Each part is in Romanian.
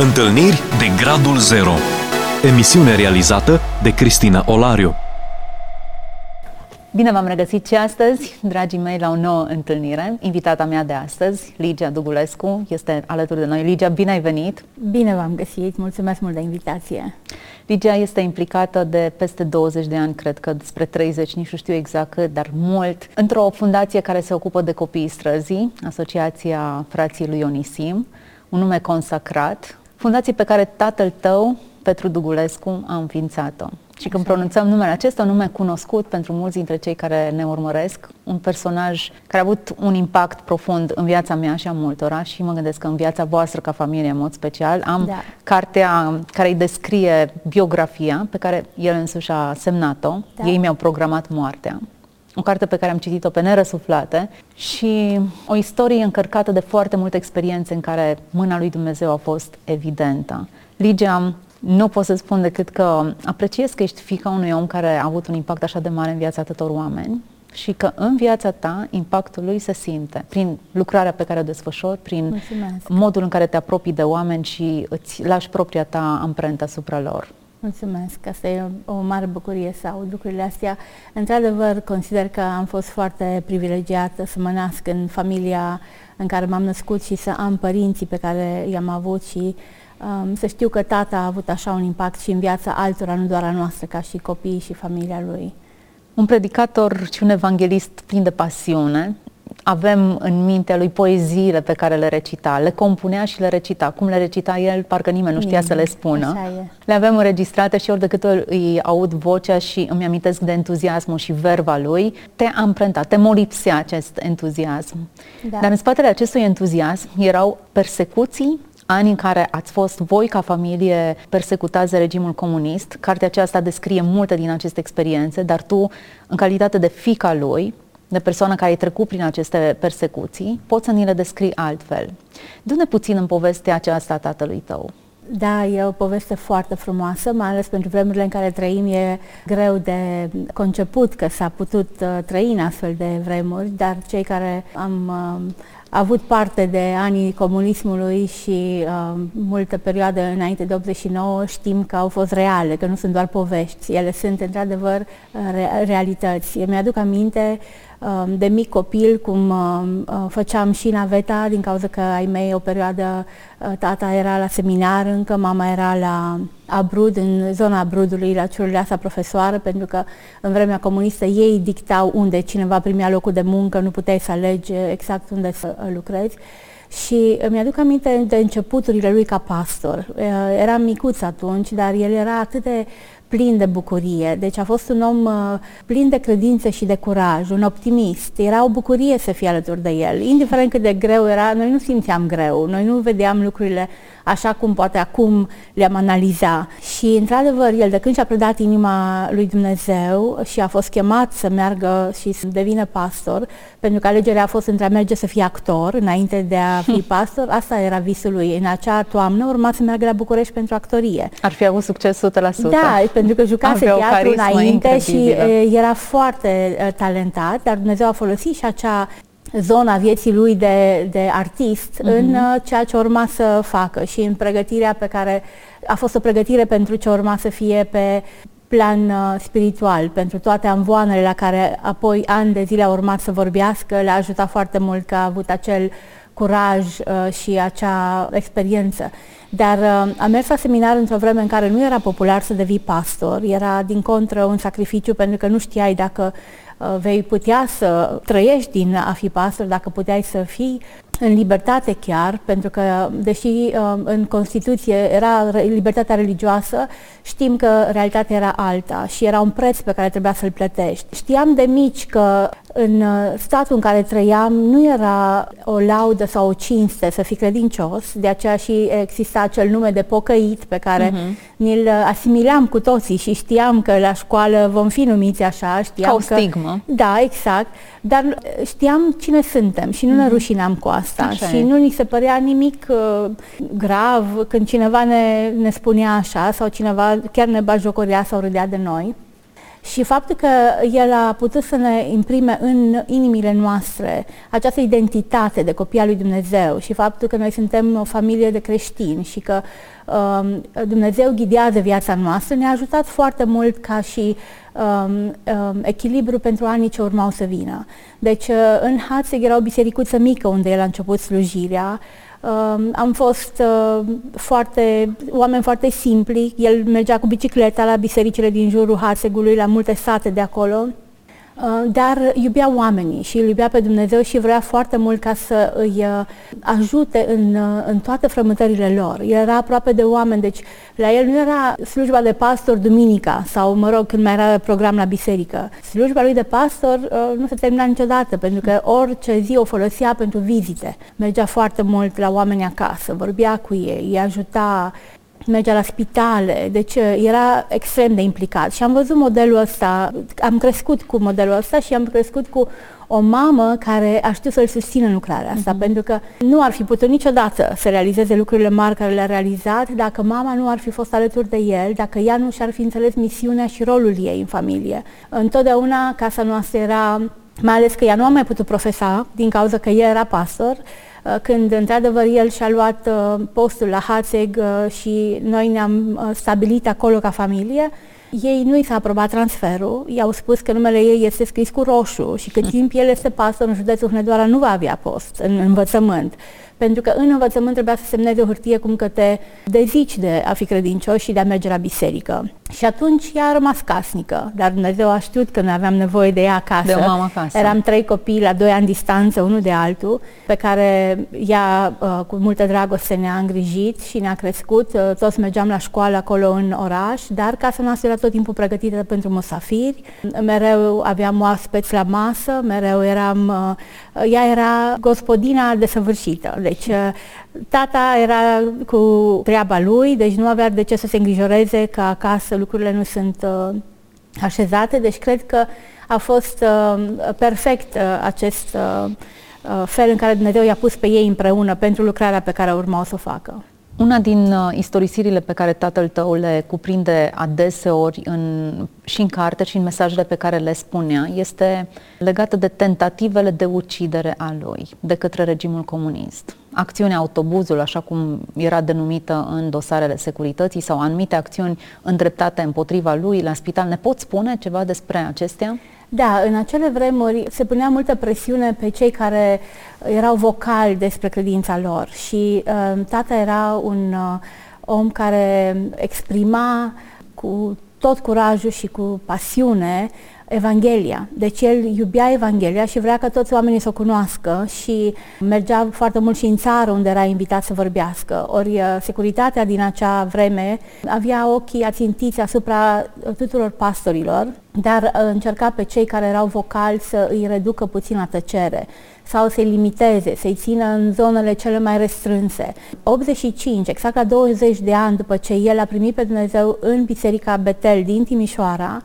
Întâlniri de Gradul Zero Emisiune realizată de Cristina Olariu Bine v-am regăsit și astăzi, dragii mei, la o nouă întâlnire. Invitata mea de astăzi, Ligia Dugulescu, este alături de noi. Ligia, bine ai venit! Bine v-am găsit, mulțumesc mult de invitație! Ligia este implicată de peste 20 de ani, cred că despre 30, nici nu știu exact cât, dar mult, într-o fundație care se ocupă de copiii străzii, Asociația Frații lui Onisim, un nume consacrat, fundație pe care tatăl tău, Petru Dugulescu, a înființat-o. Și când pronunțăm numele acesta, un nume cunoscut pentru mulți dintre cei care ne urmăresc, un personaj care a avut un impact profund în viața mea și a multora și mă gândesc că în viața voastră ca familie în mod special. Am da. cartea care îi descrie biografia pe care el însuși a semnat-o. Da. Ei mi-au programat moartea. O carte pe care am citit-o pe nerăsuflate și o istorie încărcată de foarte multe experiențe în care mâna lui Dumnezeu a fost evidentă. Ligia nu pot să spun decât că apreciez că ești fica unui om care a avut un impact așa de mare în viața atâtor oameni și că în viața ta impactul lui se simte prin lucrarea pe care o desfășori, prin Mulțumesc. modul în care te apropii de oameni și îți lași propria ta amprentă asupra lor. Mulțumesc, asta e o, o mare bucurie să aud lucrurile astea. Într-adevăr, consider că am fost foarte privilegiată să mă nasc în familia în care m-am născut și să am părinții pe care i-am avut și um, să știu că tata a avut așa un impact și în viața altora, nu doar a noastră, ca și copii și familia lui. Un predicator și un evanghelist plin de pasiune. Avem în mintea lui poeziile pe care le recita, le compunea și le recita. Cum le recita el, parcă nimeni nu știa Bine, să le spună. Le avem înregistrate și ori de câte ori îi aud vocea și îmi amintesc de entuziasmul și verba lui, te amprenta, te molipsea acest entuziasm. Da. Dar în spatele acestui entuziasm erau persecuții ani în care ați fost voi ca familie persecutați de regimul comunist. Cartea aceasta descrie multe din aceste experiențe, dar tu, în calitate de fica lui, de persoană care ai trecut prin aceste persecuții, poți să ni le descrii altfel. Du-ne puțin în povestea aceasta a tatălui tău. Da, e o poveste foarte frumoasă, mai ales pentru vremurile în care trăim e greu de conceput că s-a putut uh, trăi în astfel de vremuri, dar cei care am uh, avut parte de anii comunismului și uh, multă perioadă înainte de 89 știm că au fost reale, că nu sunt doar povești, ele sunt într-adevăr uh, re- realități. Mi-aduc aminte Um, de mic copil, cum um, uh, făceam și naveta, din cauza că ai mei o perioadă uh, tata era la seminar încă, mama era la Abrud, în zona Abrudului, la Ciuruleasa profesoară, pentru că în vremea comunistă ei dictau unde cineva primea locul de muncă, nu puteai să alegi exact unde să uh, lucrezi. Și îmi aduc aminte de începuturile lui ca pastor. Eram micuț atunci, dar el era atât de plin de bucurie. Deci a fost un om uh, plin de credință și de curaj, un optimist. Era o bucurie să fie alături de el. Indiferent cât de greu era, noi nu simțeam greu, noi nu vedeam lucrurile așa cum poate acum le-am analiza. Și, într-adevăr, el de când și-a predat inima lui Dumnezeu și a fost chemat să meargă și să devină pastor, pentru că alegerea a fost între a merge să fie actor înainte de a fi pastor, asta era visul lui. În acea toamnă urma să meargă la București pentru actorie. Ar fi avut succes 100%. Da, pentru că jucase teatru înainte și era foarte talentat, dar Dumnezeu a folosit și acea zona vieții lui de, de artist uh-huh. în uh, ceea ce urma să facă și în pregătirea pe care a fost o pregătire pentru ce urma să fie pe plan uh, spiritual, pentru toate amvoanele la care apoi ani de zile a urmat să vorbească, le-a ajutat foarte mult că a avut acel curaj uh, și acea experiență. Dar uh, am mers la seminar într-o vreme în care nu era popular să devii pastor, era din contră un sacrificiu pentru că nu știai dacă uh, vei putea să trăiești din a fi pastor, dacă puteai să fii în libertate chiar, pentru că, deși uh, în Constituție era libertatea religioasă, știm că realitatea era alta și era un preț pe care trebuia să-l plătești. Știam de mici că în uh, statul în care trăiam nu era o laudă sau o cinste să fii credincios, de aceea și exista acel nume de pocăit pe care uh-huh. ni-l asimileam cu toții și știam că la școală vom fi numiți așa. Știam Ca o stigmă. Că, da, exact. Dar știam cine suntem și nu ne mhm. rușinam cu asta așa și e. nu ni se părea nimic uh, grav când cineva ne, ne spunea așa sau cineva chiar ne bajocorea sau râdea de noi. Și faptul că el a putut să ne imprime în inimile noastre această identitate de copii al lui Dumnezeu și faptul că noi suntem o familie de creștini și că um, Dumnezeu ghidează viața noastră ne-a ajutat foarte mult ca și um, um, echilibru pentru anii ce urmau să vină. Deci uh, în Hatzeg era o bisericuță mică unde el a început slujirea, Uh, am fost uh, foarte, oameni foarte simpli. El mergea cu bicicleta la bisericile din jurul Hasegului, la multe sate de acolo. Uh, dar iubea oamenii și îl iubea pe Dumnezeu și vrea foarte mult ca să îi uh, ajute în, uh, în toate frământările lor. El era aproape de oameni, deci la el nu era slujba de pastor duminica sau, mă rog, când mai era program la biserică. Slujba lui de pastor nu se termina niciodată, pentru că orice zi o folosea pentru vizite. Mergea foarte mult la oameni acasă, vorbea cu ei, îi ajuta mergea la spitale, deci uh, era extrem de implicat. Și am văzut modelul ăsta, am crescut cu modelul ăsta și am crescut cu o mamă care a știut să-l susțină în lucrarea asta, uh-huh. pentru că nu ar fi putut niciodată să realizeze lucrurile mari care le-a realizat dacă mama nu ar fi fost alături de el, dacă ea nu și-ar fi înțeles misiunea și rolul ei în familie. Întotdeauna casa noastră era mai ales că ea nu a mai putut profesa din cauza că el era pastor, Uh, când într-adevăr el și-a luat uh, postul la Hațeg uh, și noi ne-am stabilit acolo ca familie, ei nu i s-a aprobat transferul, i-au spus că numele ei este scris cu roșu și că timp el este pastor în județul Hunedoara nu va avea post în învățământ pentru că în învățământ trebuia să semneze o hârtie cum că te dezici de a fi credincios și de a merge la biserică. Și atunci ea a rămas casnică, dar Dumnezeu a știut că noi aveam nevoie de ea acasă. De o mamă acasă. Eram trei copii la doi ani distanță, unul de altul, pe care ea uh, cu multă dragoste ne-a îngrijit și ne-a crescut. Uh, toți mergeam la școală acolo în oraș, dar casa noastră era tot timpul pregătită pentru musafiri. Mereu aveam oaspeți la masă, mereu eram... Uh, ea era gospodina desăvârșită deci uh, tata era cu treaba lui, deci nu avea de ce să se îngrijoreze că acasă lucrurile nu sunt uh, așezate, deci cred că a fost uh, perfect acest fel în care Dumnezeu i-a pus pe ei împreună pentru lucrarea pe care urma o să o facă. Una din uh, istorisirile pe care tatăl tău le cuprinde adeseori în, și în carte și în mesajele pe care le spunea este legată de tentativele de ucidere a lui de către regimul comunist. Acțiunea autobuzul, așa cum era denumită în dosarele securității sau anumite acțiuni îndreptate împotriva lui la spital. Ne poți spune ceva despre acestea? Da, în acele vremuri se punea multă presiune pe cei care erau vocali despre credința lor și uh, tata era un uh, om care exprima cu tot curajul și cu pasiune Evanghelia. Deci el iubea Evanghelia și vrea ca toți oamenii să o cunoască și mergea foarte mult și în țară unde era invitat să vorbească. Ori uh, securitatea din acea vreme avea ochii ațintiți asupra tuturor pastorilor, dar uh, încerca pe cei care erau vocali să îi reducă puțin la tăcere sau să-i limiteze, să-i țină în zonele cele mai restrânse. 85, exact la 20 de ani după ce el a primit pe Dumnezeu în Biserica Betel din Timișoara,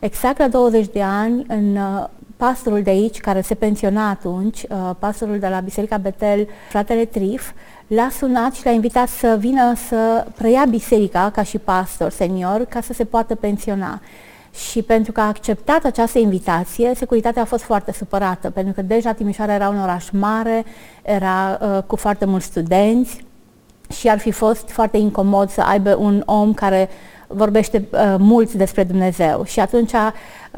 Exact la 20 de ani, în uh, pastorul de aici, care se pensiona atunci, uh, pastorul de la Biserica Betel, fratele Trif, l-a sunat și l-a invitat să vină să preia biserica ca și pastor senior, ca să se poată pensiona. Și pentru că a acceptat această invitație, securitatea a fost foarte supărată, pentru că deja Timișoara era un oraș mare, era uh, cu foarte mulți studenți și ar fi fost foarte incomod să aibă un om care vorbește uh, mult despre Dumnezeu și atunci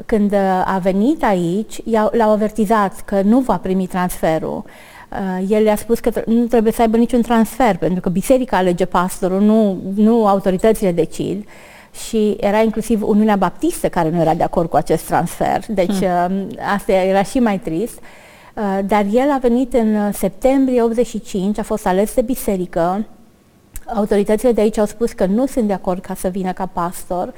când uh, a venit aici, l-au avertizat că nu va primi transferul. Uh, el le-a spus că nu trebuie să aibă niciun transfer, pentru că biserica alege pastorul, nu, nu autoritățile decid. Și era inclusiv Uniunea Baptistă care nu era de acord cu acest transfer, deci hmm. asta era și mai trist. Dar el a venit în septembrie 85, a fost ales de biserică, Autoritățile de aici au spus că nu sunt de acord ca să vină ca pastor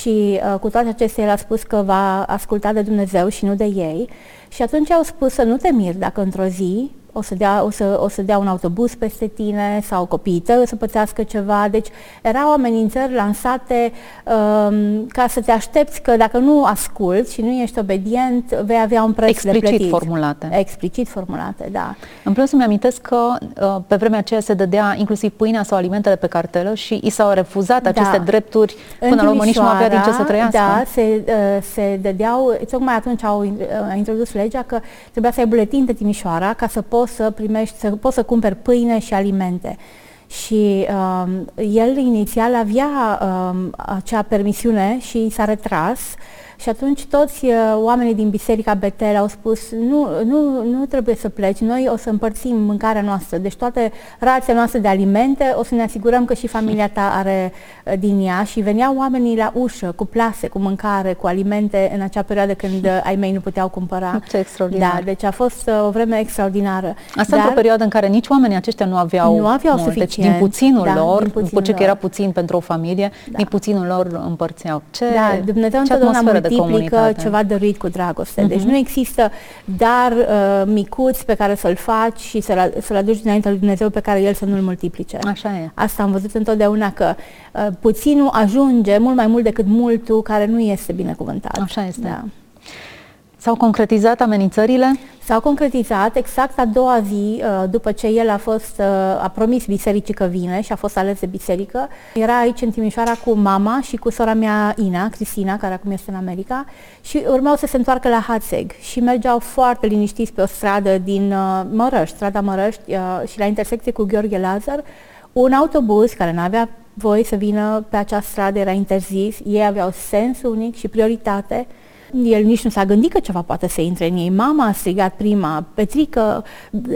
și uh, cu toate acestea el a spus că va asculta de Dumnezeu și nu de ei. Și atunci au spus să nu te miri dacă într-o zi o să, dea, o, să, o să dea un autobuz peste tine sau copiii tăi o să pățească ceva. Deci erau amenințări lansate um, ca să te aștepți că dacă nu asculți și nu ești obedient, vei avea un preț Explicit de plătit. formulate. Explicit formulate, da. În plus îmi amintesc că uh, pe vremea aceea se dădea inclusiv pâinea sau alimentele pe cartelă și i s-au refuzat da. aceste drepturi până la urmă nici nu avea din ce să trăiască. Da, se, uh, se dădeau, tocmai atunci au uh, introdus legea că trebuia să ai buletin de Timișoara ca să poți să primești, să poți să cumperi pâine și alimente. Și um, el inițial avea um, acea permisiune și s-a retras și atunci toți uh, oamenii din Biserica Betel au spus nu, nu, nu trebuie să pleci, noi o să împărțim mâncarea noastră, deci toate rația noastră de alimente o să ne asigurăm că și familia ta are uh, din ea și veneau oamenii la ușă cu plase, cu mâncare, cu alimente în acea perioadă când uh, ai mei nu puteau cumpăra. Ce extraordinar. Da, deci a fost o vreme extraordinară. Asta Dar, într-o perioadă în care nici oamenii aceștia nu aveau, nu aveau mult. suficient. Deci din puținul da, lor, din puținul după ce lor. că era puțin pentru o familie, Da. din puținul lor împărțeau. Ce, Da, Dumnezeu ce întotdeauna atmosferă de multiplică comunitate. ceva dăruit cu dragoste. Mhm. Deci nu există dar uh, micuți pe care să-l faci și să-l, să-l aduci dinaintea lui Dumnezeu pe care El să nu-l multiplice. Așa e. Asta am văzut întotdeauna că uh, puținul ajunge mult mai mult decât multul care nu este binecuvântat. Așa este. Da. S-au concretizat amenințările? S-au concretizat exact a doua zi, uh, după ce el a fost, uh, a promis bisericii că vine și a fost ales de biserică. Era aici în Timișoara cu mama și cu sora mea Ina, Cristina, care acum este în America, și urmau să se întoarcă la Hațeg și mergeau foarte liniștiți pe o stradă din uh, Mărăști, strada Mărăști și la intersecție cu Gheorghe Lazar, un autobuz care nu avea voie să vină pe acea stradă, era interzis, ei aveau sens unic și prioritate, el nici nu s-a gândit că ceva poate să intre în ei. Mama a strigat prima, Petrică,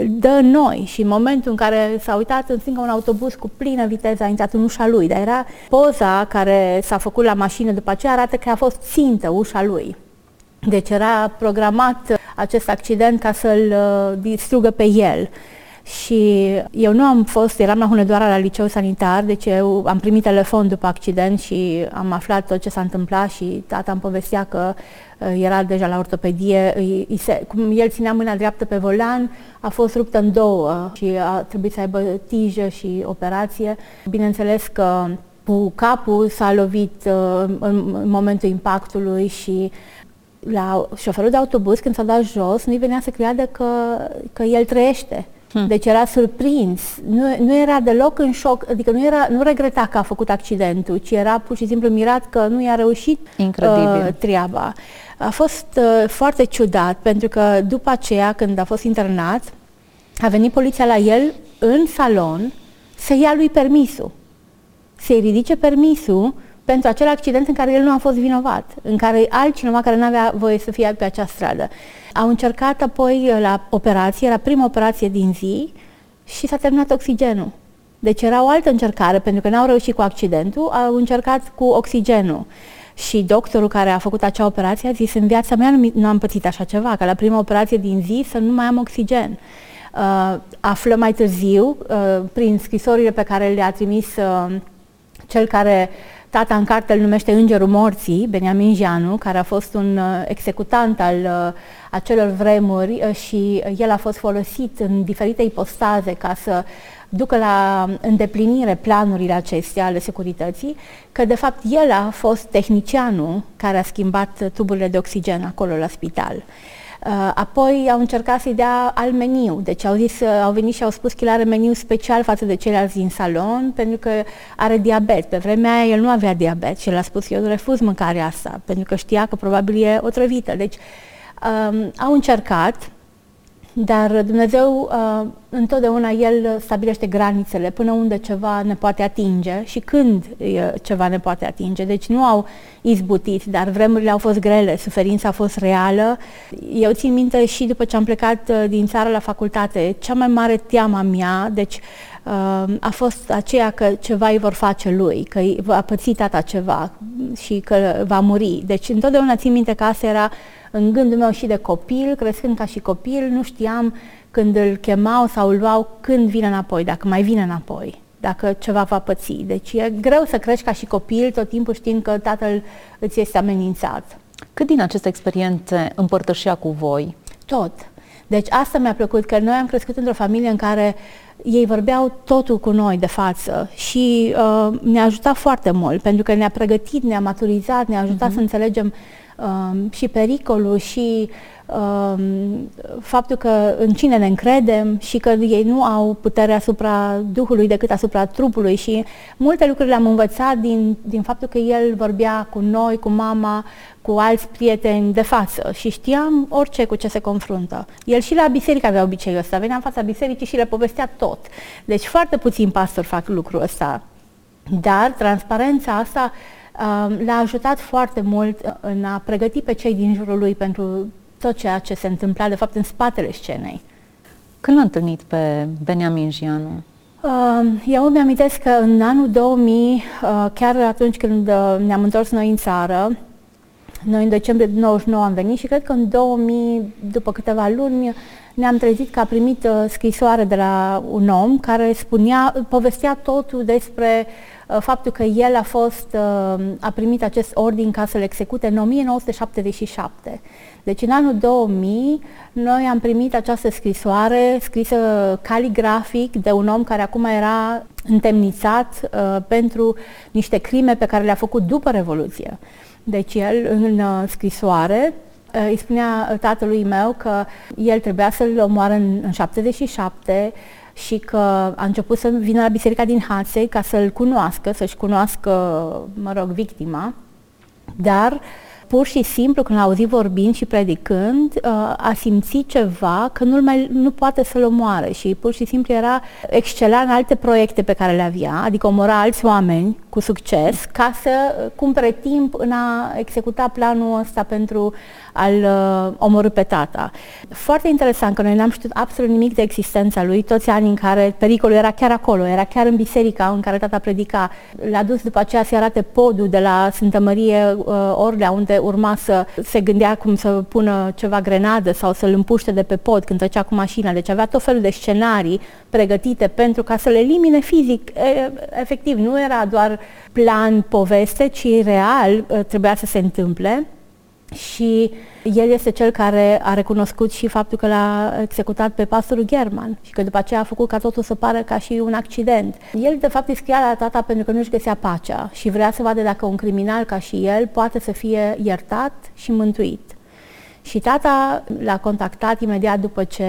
dă noi. Și în momentul în care s-a uitat în stânga un autobuz cu plină viteză, a intrat în ușa lui. Dar era poza care s-a făcut la mașină după aceea, arată că a fost țintă ușa lui. Deci era programat acest accident ca să-l uh, distrugă pe el. Și eu nu am fost, eram la Hunedoara la liceu sanitar, deci eu am primit telefon după accident și am aflat tot ce s-a întâmplat și tata îmi povestea că uh, era deja la ortopedie, îi, îi se, cum el ținea mâna dreaptă pe volan, a fost ruptă în două și a trebuit să aibă tijă și operație. Bineînțeles că cu capul s-a lovit uh, în, în momentul impactului și la șoferul de autobuz, când s-a dat jos, nu-i venea să creadă că, că el trăiește. Hmm. Deci era surprins, nu, nu era deloc în șoc, adică nu, era, nu regreta că a făcut accidentul, ci era pur și simplu mirat că nu i-a reușit Incredibil. Uh, treaba. A fost uh, foarte ciudat, pentru că după aceea, când a fost internat, a venit poliția la el în salon să ia lui permisul, să-i ridice permisul pentru acel accident în care el nu a fost vinovat, în care altcineva care nu avea voie să fie pe acea stradă. Au încercat apoi la operație, la prima operație din zi și s-a terminat oxigenul. Deci era o altă încercare, pentru că n-au reușit cu accidentul, au încercat cu oxigenul. Și doctorul care a făcut acea operație a zis, în viața mea nu, nu am pățit așa ceva, că la prima operație din zi să nu mai am oxigen. Uh, află mai târziu, uh, prin scrisorile pe care le-a trimis uh, cel care Tata în carte îl numește Îngerul Morții, Beniamin Jeanu, care a fost un uh, executant al uh, acelor vremuri uh, și el a fost folosit în diferite ipostaze ca să ducă la îndeplinire planurile acestea ale securității, că de fapt el a fost tehnicianul care a schimbat tuburile de oxigen acolo la spital. Uh, apoi au încercat să-i dea al meniu, deci au, zis, uh, au venit și au spus că el are meniu special față de ceilalți din salon, pentru că are diabet. Pe vremea aia el nu avea diabet și el a spus eu refuz mâncarea asta, pentru că știa că probabil e otrăvită. Deci um, au încercat, dar Dumnezeu uh, întotdeauna El stabilește granițele până unde ceva ne poate atinge și când uh, ceva ne poate atinge. Deci nu au izbutit, dar vremurile au fost grele, suferința a fost reală. Eu țin minte și după ce am plecat uh, din țară la facultate, cea mai mare teama mea, deci uh, a fost aceea că ceva îi vor face lui, că va păți tata ceva și că va muri. Deci întotdeauna țin minte că asta era în gândul meu și de copil, crescând ca și copil, nu știam când îl chemau sau îl luau când vine înapoi, dacă mai vine înapoi, dacă ceva va păți. Deci e greu să crești ca și copil, tot timpul știind că tatăl îți este amenințat. Cât din aceste experiențe împărtășea cu voi? Tot. Deci asta mi-a plăcut, că noi am crescut într-o familie în care ei vorbeau totul cu noi de față și uh, ne-a ajutat foarte mult, pentru că ne-a pregătit, ne-a maturizat, ne-a ajutat uh-huh. să înțelegem uh, și pericolul și uh, faptul că în cine ne încredem și că ei nu au putere asupra Duhului decât asupra trupului și multe lucruri le-am învățat din, din faptul că el vorbea cu noi, cu mama, cu alți prieteni de față și știam orice cu ce se confruntă. El și la biserică avea obiceiul ăsta, venea în fața bisericii și le povestea tot. Deci foarte puțini pastori fac lucrul ăsta. Dar transparența asta uh, l-a ajutat foarte mult în a pregăti pe cei din jurul lui pentru tot ceea ce se întâmpla, de fapt, în spatele scenei. Când l-a întâlnit pe Beniamin Gianu? Uh, eu îmi amintesc că în anul 2000, uh, chiar atunci când uh, ne-am întors noi în țară, noi în decembrie 99 am venit și cred că în 2000, după câteva luni, ne-am trezit că a primit uh, scrisoare de la un om care spunea, povestea totul despre uh, faptul că el a fost, uh, a primit acest ordin ca să-l execute în 1977. Deci în anul 2000 noi am primit această scrisoare scrisă caligrafic de un om care acum era întemnițat uh, pentru niște crime pe care le-a făcut după Revoluție. Deci el în uh, scrisoare uh, îi spunea tatălui meu că el trebuia să-l omoară în, în 77 și că a început să vină la biserica din Haței ca să-l cunoască, să-și cunoască, mă rog, victima, dar uh, pur și simplu când a auzit vorbind și predicând, uh, a simțit ceva că nu, mai, nu poate să-l omoare și pur și simplu era excela în alte proiecte pe care le avea, adică omora alți oameni cu succes ca să cumpere timp în a executa planul ăsta pentru al uh, omorâ pe tata. Foarte interesant că noi n-am știut absolut nimic de existența lui toți anii în care pericolul era chiar acolo, era chiar în biserica în care tata predica. L-a dus după aceea să arate podul de la Sfântă Mărie uh, Orlea, unde urma să se gândea cum să pună ceva grenadă sau să-l împuște de pe pod când trecea cu mașina. Deci avea tot felul de scenarii pregătite pentru ca să le elimine fizic. E, efectiv, nu era doar plan, poveste, ci real uh, trebuia să se întâmple și el este cel care a recunoscut și faptul că l-a executat pe pastorul German și că după aceea a făcut ca totul să pară ca și un accident. El de fapt îi scria la tata pentru că nu își găsea pacea și vrea să vadă dacă un criminal ca și el poate să fie iertat și mântuit. Și tata l-a contactat imediat după ce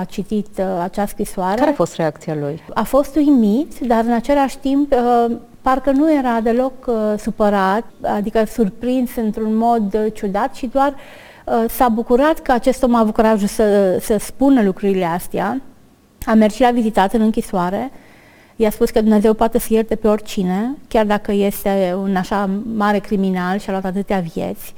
a citit uh, acea scrisoare. Care a fost reacția lui? A fost uimit, dar în același timp uh, parcă nu era deloc uh, supărat, adică surprins într-un mod uh, ciudat și doar uh, s-a bucurat că acest om a avut curajul să, să spună lucrurile astea. A mers și l-a vizitat în închisoare, i-a spus că Dumnezeu poate să ierte pe oricine, chiar dacă este un așa mare criminal și a luat atâtea vieți,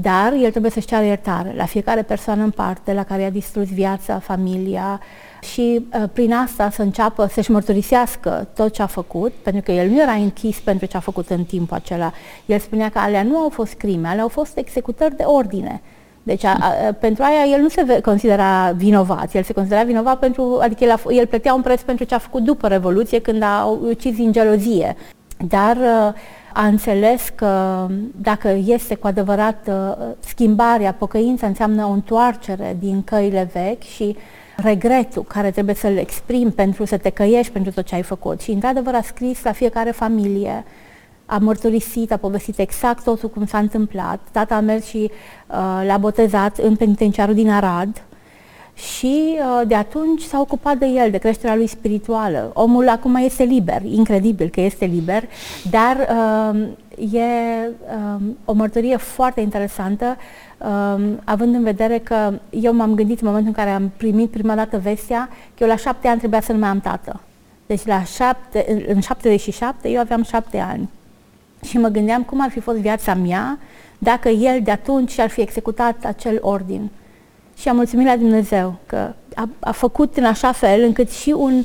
dar el trebuie să-și ceară iertare la fiecare persoană în parte la care i-a distrus viața, familia, și uh, prin asta să înceapă să-și mărturisească tot ce a făcut, pentru că el nu era închis pentru ce a făcut în timpul acela. El spunea că alea nu au fost crime, alea au fost executări de ordine. Deci a, a, pentru aia el nu se considera vinovat, el se considera vinovat pentru, adică el, a, el plătea un preț pentru ce a făcut după Revoluție când a ucis din gelozie. Dar uh, a înțeles că dacă este cu adevărat uh, schimbarea, pocăința înseamnă o întoarcere din căile vechi și regretul care trebuie să-l exprimi pentru să te căiești pentru tot ce ai făcut. Și într-adevăr a scris la fiecare familie, a mărturisit, a povestit exact totul cum s-a întâmplat. Tata a mers și uh, l-a botezat în penitenciarul din Arad și uh, de atunci s-a ocupat de el, de creșterea lui spirituală. Omul acum este liber, incredibil că este liber, dar uh, e uh, o mărturie foarte interesantă um, având în vedere că eu m-am gândit în momentul în care am primit prima dată vestea că eu la șapte ani trebuia să nu mai am tată. Deci la șapte, în 77 eu aveam șapte ani. Și mă gândeam cum ar fi fost viața mea dacă el de atunci ar fi executat acel ordin. Și am mulțumit la Dumnezeu că a, a făcut în așa fel încât și un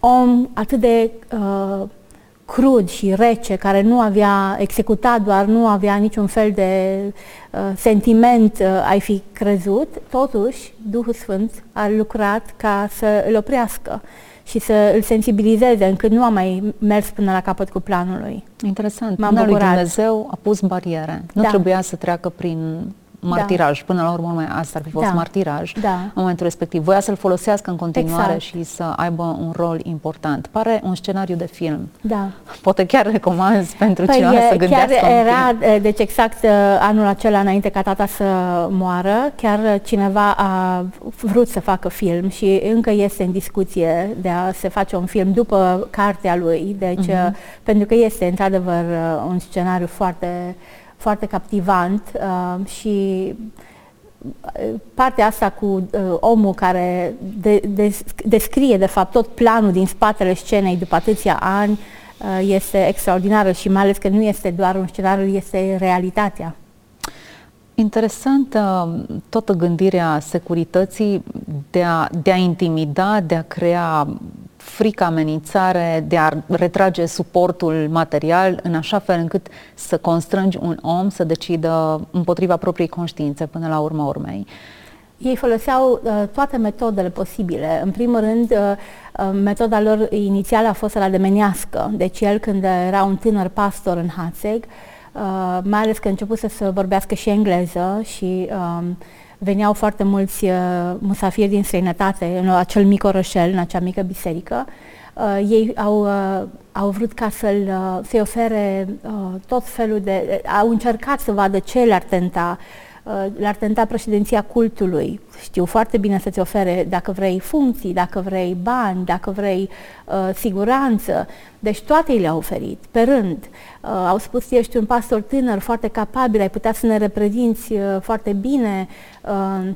om atât de uh, crud și rece, care nu avea executat, doar nu avea niciun fel de uh, sentiment, uh, ai fi crezut, totuși Duhul Sfânt a lucrat ca să îl oprească și să îl sensibilizeze, încât nu a mai mers până la capăt cu planul lui. Interesant. M-am lui Dumnezeu a pus bariere. Nu da. trebuia să treacă prin martiraj. Da. Până la urmă, asta ar fi fost da. martiraj da. în momentul respectiv. Voia să-l folosească în continuare exact. și să aibă un rol important. Pare un scenariu de film. Da. Poate chiar recomand pentru păi cineva să gândească chiar era, un film. deci exact uh, anul acela înainte ca tata să moară, chiar cineva a vrut să facă film și încă este în discuție de a se face un film după cartea lui, deci uh-huh. pentru că este într-adevăr uh, un scenariu foarte foarte captivant uh, și partea asta cu uh, omul care de, de, descrie de fapt tot planul din spatele scenei după atâția ani uh, este extraordinară și mai ales că nu este doar un scenariu, este realitatea. Interesantă toată gândirea securității de a, de a intimida, de a crea frică, amenințare, de a retrage suportul material în așa fel încât să constrângi un om să decidă împotriva propriei conștiințe până la urma urmei. Ei foloseau uh, toate metodele posibile. În primul rând, uh, uh, metoda lor inițială a fost la demenească. Deci el, când era un tânăr pastor în Hațeg, uh, mai ales că a început să, să vorbească și engleză și uh, veneau foarte mulți uh, musafiri din străinătate în acel mic orășel, în acea mică biserică. Uh, ei au, uh, au vrut ca să-l, uh, să-i ofere uh, tot felul de... Uh, au încercat să vadă ce le-ar tenta Uh, le-ar tenta președinția cultului. Știu foarte bine să-ți ofere dacă vrei funcții, dacă vrei bani, dacă vrei uh, siguranță. Deci toate îi le-au oferit, pe rând. Uh, au spus, ești un pastor tânăr, foarte capabil, ai putea să ne reprezinți uh, foarte bine. Uh,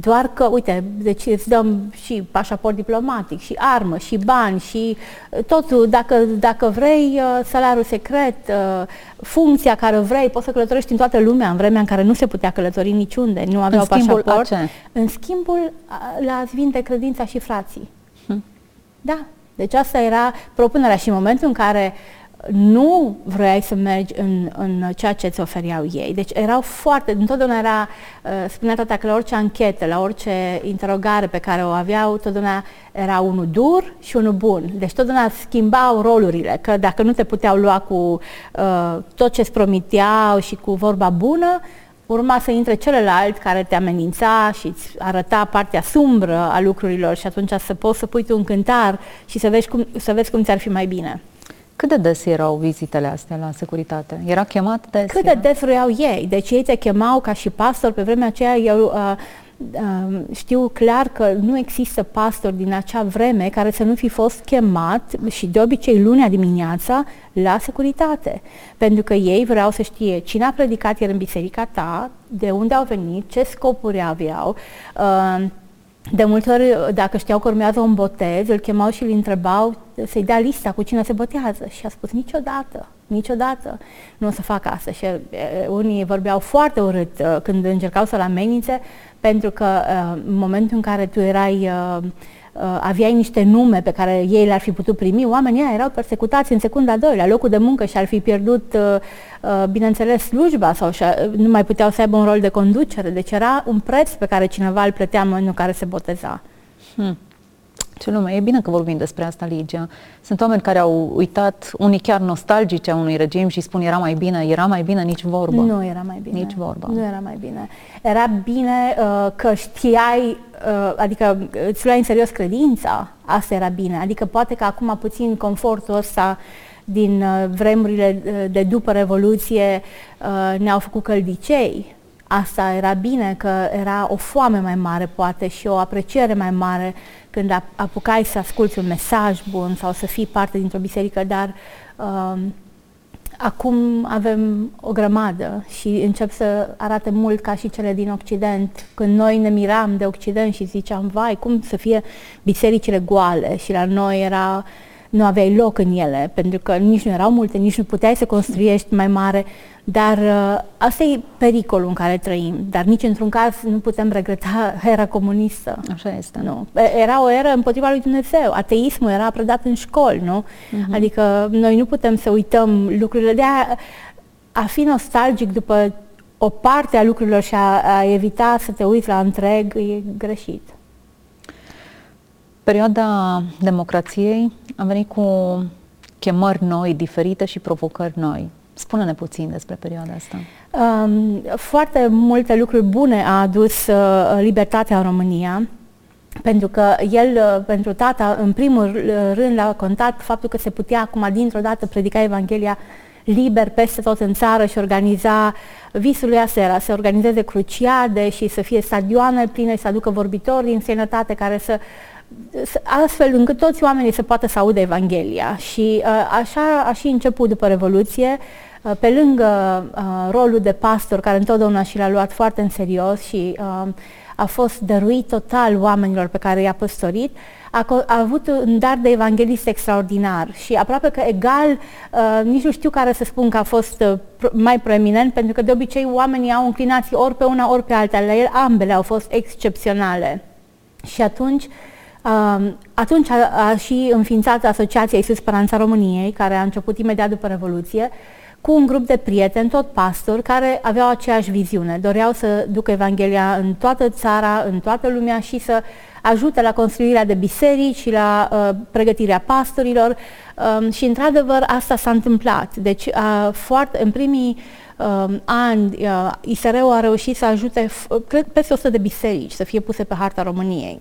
doar că, uite, deci îți dăm și pașaport diplomatic, și armă, și bani, și uh, totul, dacă, dacă vrei, uh, salariul secret, uh, funcția care vrei, poți să călătorești în toată lumea, în vremea în care nu se putea călători niciunde, nu aveau în pașaport. A în schimbul la vinde credința și frații. Hm. Da. Deci asta era propunerea și în momentul în care nu vrei să mergi în, în ceea ce îți oferiau ei. Deci erau foarte, întotdeauna era, uh, spunea tata că la orice anchetă, la orice interogare pe care o aveau, totdeauna era unul dur și unul bun. Deci totdeauna schimbau rolurile, că dacă nu te puteau lua cu uh, tot ce îți promiteau și cu vorba bună, urma să intre celălalt care te amenința și îți arăta partea sumbră a lucrurilor și atunci să poți să pui tu un cântar și să vezi cum, să vezi cum ți-ar fi mai bine. Cât de des erau vizitele astea la securitate? Era chemat des? Cât de des vreau ei. Deci ei te chemau ca și pastor. Pe vremea aceea eu uh, uh, știu clar că nu există pastor din acea vreme care să nu fi fost chemat și de obicei lunea dimineața la securitate. Pentru că ei vreau să știe cine a predicat ieri în biserica ta, de unde au venit, ce scopuri aveau, uh, de multe ori, dacă știau că urmează un botez, îl chemau și îl întrebau să-i dea lista cu cine se botează. Și a spus, niciodată, niciodată nu o să fac asta. Și unii vorbeau foarte urât uh, când încercau să-l amenințe, pentru că uh, în momentul în care tu erai uh, uh, aveai niște nume pe care ei le-ar fi putut primi, oamenii ăia erau persecutați în secunda doilea, locul de muncă și ar fi pierdut, uh, uh, bineînțeles, slujba sau și nu mai puteau să aibă un rol de conducere. Deci era un preț pe care cineva îl plătea în momentul în care se boteza. Hmm. Ce lume, e bine că vorbim despre asta, Ligia. Sunt oameni care au uitat, unii chiar nostalgice a unui regim și spun era mai bine, era mai bine, nici vorbă. Nu era mai bine. Nici vorba. Nu era mai bine. Era bine uh, că știai, uh, adică îți luai în serios credința, asta era bine. Adică poate că acum puțin confortul ăsta din uh, vremurile uh, de după Revoluție uh, ne-au făcut căldicei, asta era bine, că era o foame mai mare poate și o apreciere mai mare când apucai să asculți un mesaj bun sau să fii parte dintr-o biserică, dar uh, acum avem o grămadă și încep să arate mult ca și cele din Occident. Când noi ne miram de Occident și ziceam, vai, cum să fie bisericile goale și la noi era nu aveai loc în ele, pentru că nici nu erau multe, nici nu puteai să construiești mai mare, dar uh, asta e pericolul în care trăim, dar nici într-un caz nu putem regreta era comunistă. Așa este. Nu. Era o eră împotriva lui Dumnezeu, ateismul era predat în școli, nu? Uh-huh. Adică noi nu putem să uităm lucrurile de a, a fi nostalgic după o parte a lucrurilor și a, a evita să te uiți la întreg e greșit. Perioada democrației a venit cu chemări noi, diferite și provocări noi. Spune-ne puțin despre perioada asta. Um, foarte multe lucruri bune a adus uh, libertatea în România, pentru că el, uh, pentru tata, în primul rând, l-a contat faptul că se putea acum dintr-o dată predica Evanghelia liber peste tot în țară și organiza visul lui Asera, să organizeze cruciade și să fie stadioane pline, să aducă vorbitori din sănătate care să astfel încât toți oamenii să poată să audă Evanghelia. Și uh, așa a și început după Revoluție, uh, pe lângă uh, rolul de pastor, care întotdeauna și l-a luat foarte în serios și a fost dăruit total oamenilor pe care i-a păstorit, a, a avut un dar de evanghelist extraordinar și aproape că egal, uh, nici nu știu care să spun că a fost uh, mai proeminent, pentru că de obicei oamenii au înclinații ori pe una, ori pe alta. La el ambele au fost excepționale. Și atunci, uh, atunci a, a și înființat Asociația Iisus Speranța României, care a început imediat după Revoluție, cu un grup de prieteni, tot pastori, care aveau aceeași viziune. Doreau să ducă Evanghelia în toată țara, în toată lumea și să ajute la construirea de biserici și la uh, pregătirea pastorilor um, și într-adevăr asta s-a întâmplat. Deci uh, foarte, în primii uh, ani uh, ISR-ul a reușit să ajute cred, peste 100 de biserici să fie puse pe harta României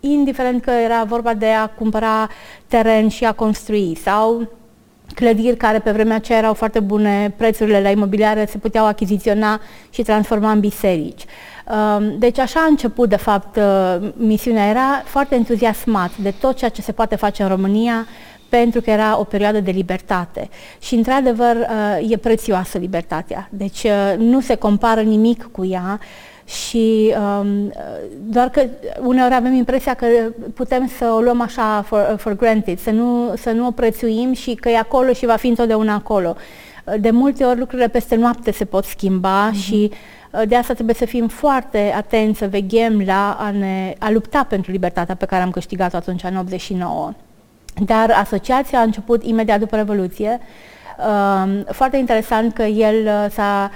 indiferent că era vorba de a cumpăra teren și a construi sau clădiri care pe vremea aceea erau foarte bune, prețurile la imobiliare se puteau achiziționa și transforma în biserici. Um, deci așa a început, de fapt, uh, misiunea. Era foarte entuziasmat de tot ceea ce se poate face în România, pentru că era o perioadă de libertate. Și, într-adevăr, uh, e prețioasă libertatea. Deci uh, nu se compară nimic cu ea și um, doar că uneori avem impresia că putem să o luăm așa for, for granted, să nu, să nu o prețuim și că e acolo și va fi întotdeauna acolo. De multe ori lucrurile peste noapte se pot schimba mm-hmm. și uh, de asta trebuie să fim foarte atenți, să veghem la a, ne, a lupta pentru libertatea pe care am câștigat-o atunci în 89. Dar asociația a început imediat după Revoluție. Um, foarte interesant că el uh, s-a Um,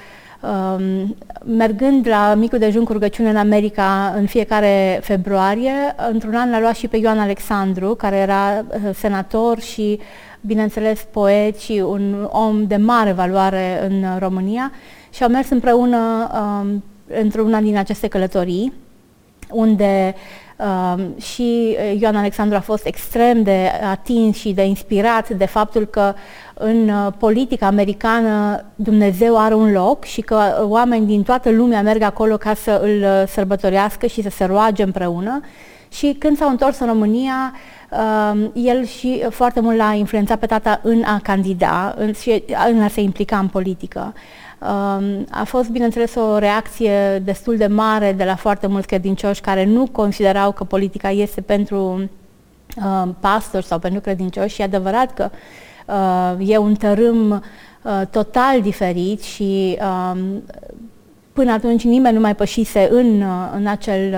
mergând la micul dejun cu rugăciune în America în fiecare februarie, într-un an l-a luat și pe Ioan Alexandru, care era uh, senator și, bineînțeles, poet și un om de mare valoare în România și au mers împreună um, într-una din aceste călătorii, unde Um, și Ioan Alexandru a fost extrem de atins și de inspirat de faptul că în uh, politica americană Dumnezeu are un loc și că oameni din toată lumea merg acolo ca să îl uh, sărbătorească și să se roage împreună. Și când s-au întors în România, um, el și foarte mult l-a influențat pe tata în a candida în, și în a se implica în politică. Um, a fost, bineînțeles, o reacție destul de mare de la foarte mulți credincioși care nu considerau că politica este pentru um, pastori sau pentru credincioși și e adevărat că uh, e un tărâm uh, total diferit și um, până atunci nimeni nu mai pășise în, uh, în acel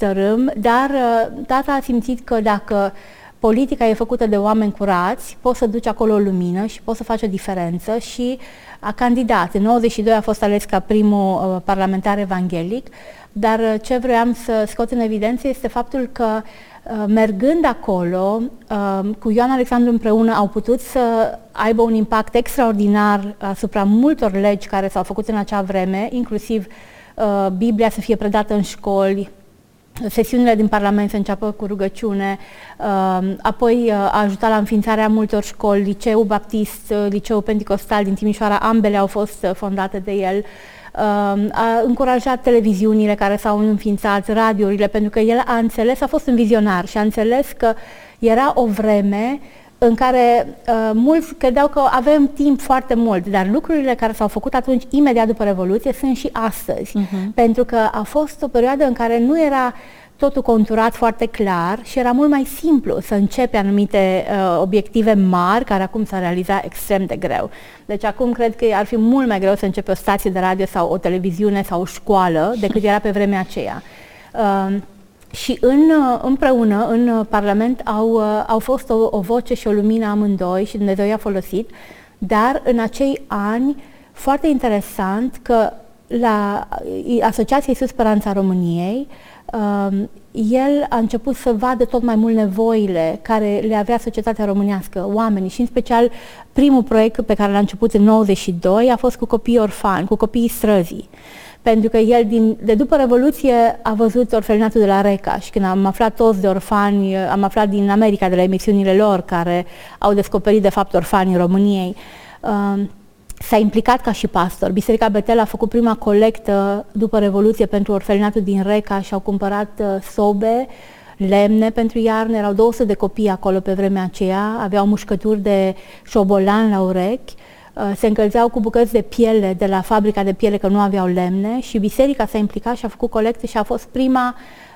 tărâm, dar tata a simțit că dacă politica e făcută de oameni curați, poți să duci acolo o lumină și poți să faci o diferență și a candidat. În 92 a fost ales ca primul uh, parlamentar evanghelic, dar uh, ce vreau să scot în evidență este faptul că uh, mergând acolo, uh, cu Ioan Alexandru împreună au putut să aibă un impact extraordinar asupra multor legi care s-au făcut în acea vreme, inclusiv uh, Biblia să fie predată în școli, sesiunile din Parlament să înceapă cu rugăciune, uh, apoi uh, a ajutat la înființarea multor școli, Liceul Baptist, uh, Liceul Pentecostal din Timișoara, ambele au fost fondate de el, a încurajat televiziunile care s-au înființat, radiourile, pentru că el a înțeles, a fost un vizionar și a înțeles că era o vreme în care uh, mulți credeau că avem timp foarte mult, dar lucrurile care s-au făcut atunci, imediat după Revoluție, sunt și astăzi. Uh-huh. Pentru că a fost o perioadă în care nu era totul conturat foarte clar și era mult mai simplu să începe anumite uh, obiective mari, care acum s-a realizat extrem de greu. Deci acum cred că ar fi mult mai greu să începe o stație de radio sau o televiziune sau o școală decât era pe vremea aceea. Uh, și în, uh, împreună, în uh, Parlament, au, uh, au fost o, o voce și o lumină amândoi și Dumnezeu i-a folosit, dar în acei ani, foarte interesant că la Asociația Iisus Speranța României, um, el a început să vadă tot mai mult nevoile care le avea societatea românească, oamenii și în special primul proiect pe care l-a început în 92 a fost cu copiii orfani, cu copiii străzii. Pentru că el din, de după Revoluție a văzut orfelinatul de la Reca și când am aflat toți de orfani, am aflat din America de la emisiunile lor care au descoperit de fapt orfanii României. Uh, s-a implicat ca și pastor. Biserica Betel a făcut prima colectă după Revoluție pentru orfelinatul din Reca și au cumpărat uh, sobe, lemne pentru iarnă. Erau 200 de copii acolo pe vremea aceea, aveau mușcături de șobolan la urechi, uh, se încălzeau cu bucăți de piele de la fabrica de piele că nu aveau lemne și biserica s-a implicat și a făcut colecte și a fost prima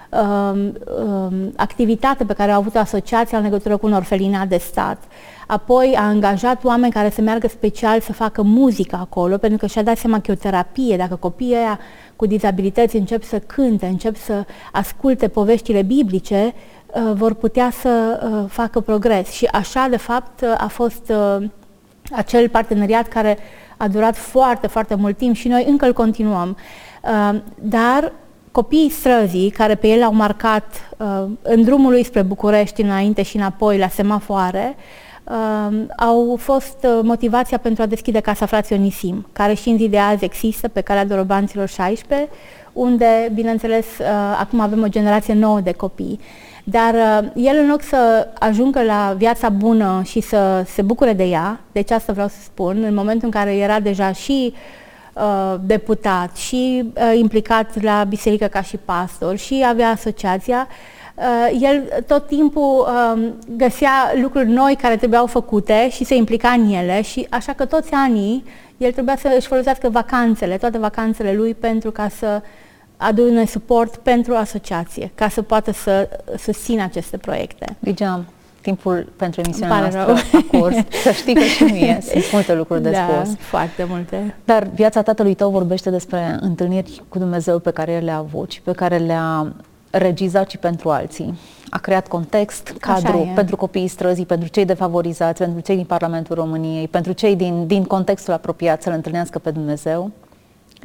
um, um, activitate pe care au avut asociația în legătură cu un orfelinat de stat. Apoi a angajat oameni care să meargă special să facă muzică acolo, pentru că și-a dat seama că e o terapie. Dacă copiii aia cu dizabilități încep să cânte, încep să asculte poveștile biblice, uh, vor putea să uh, facă progres. Și așa, de fapt, uh, a fost acel parteneriat care a durat foarte, foarte mult timp și noi încă îl continuăm. Dar copiii străzii, care pe el au marcat în drumul lui spre București, înainte și înapoi, la semafoare, uh, au fost uh, motivația pentru a deschide Casa Frații Onisim, care și în zi de azi există pe calea Dorobanților 16, unde, bineînțeles, uh, acum avem o generație nouă de copii. Dar uh, el, în loc să ajungă la viața bună și să se bucure de ea, deci asta vreau să spun, în momentul în care era deja și uh, deputat și uh, implicat la biserică ca și pastor și avea asociația, uh, el tot timpul uh, găsea lucruri noi care trebuiau făcute și se implica în ele și așa că toți anii el trebuia să își folosească vacanțele, toate vacanțele lui pentru ca să adune suport pentru asociație, ca să poată să susțină aceste proiecte. Ligia, timpul pentru emisiunea noastră rău. a curs. Să știi că și mie sunt multe lucruri de da, spus. foarte multe. Dar viața tatălui tău vorbește despre întâlniri cu Dumnezeu pe care el le-a avut și pe care le-a regizat și pentru alții. A creat context, cadru pentru copiii străzii, pentru cei defavorizați, pentru cei din Parlamentul României, pentru cei din, din contextul apropiat să-L întâlnească pe Dumnezeu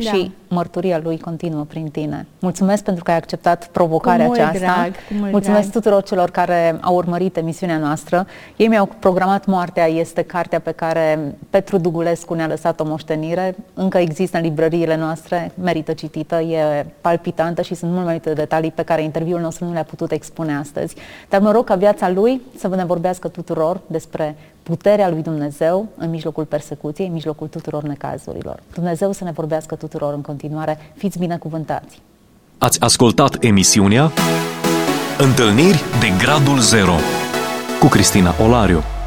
da. și mărturia lui continuă prin tine. Mulțumesc pentru că ai acceptat provocarea cu mult aceasta. Drag, cu mult Mulțumesc drag. tuturor celor care au urmărit emisiunea noastră. Ei mi-au programat Moartea, este cartea pe care Petru Dugulescu ne-a lăsat o moștenire. Încă există în librăriile noastre, merită citită, e palpitantă și sunt mult mai multe detalii pe care interviul nostru nu le-a putut expune astăzi. Dar mă rog ca viața lui să vă ne vorbească tuturor despre puterea lui Dumnezeu în mijlocul persecuției, în mijlocul tuturor necazurilor. Dumnezeu să ne vorbească tuturor în continuare. Fiți binecuvântați! Ați ascultat emisiunea Întâlniri de Gradul Zero cu Cristina Olariu.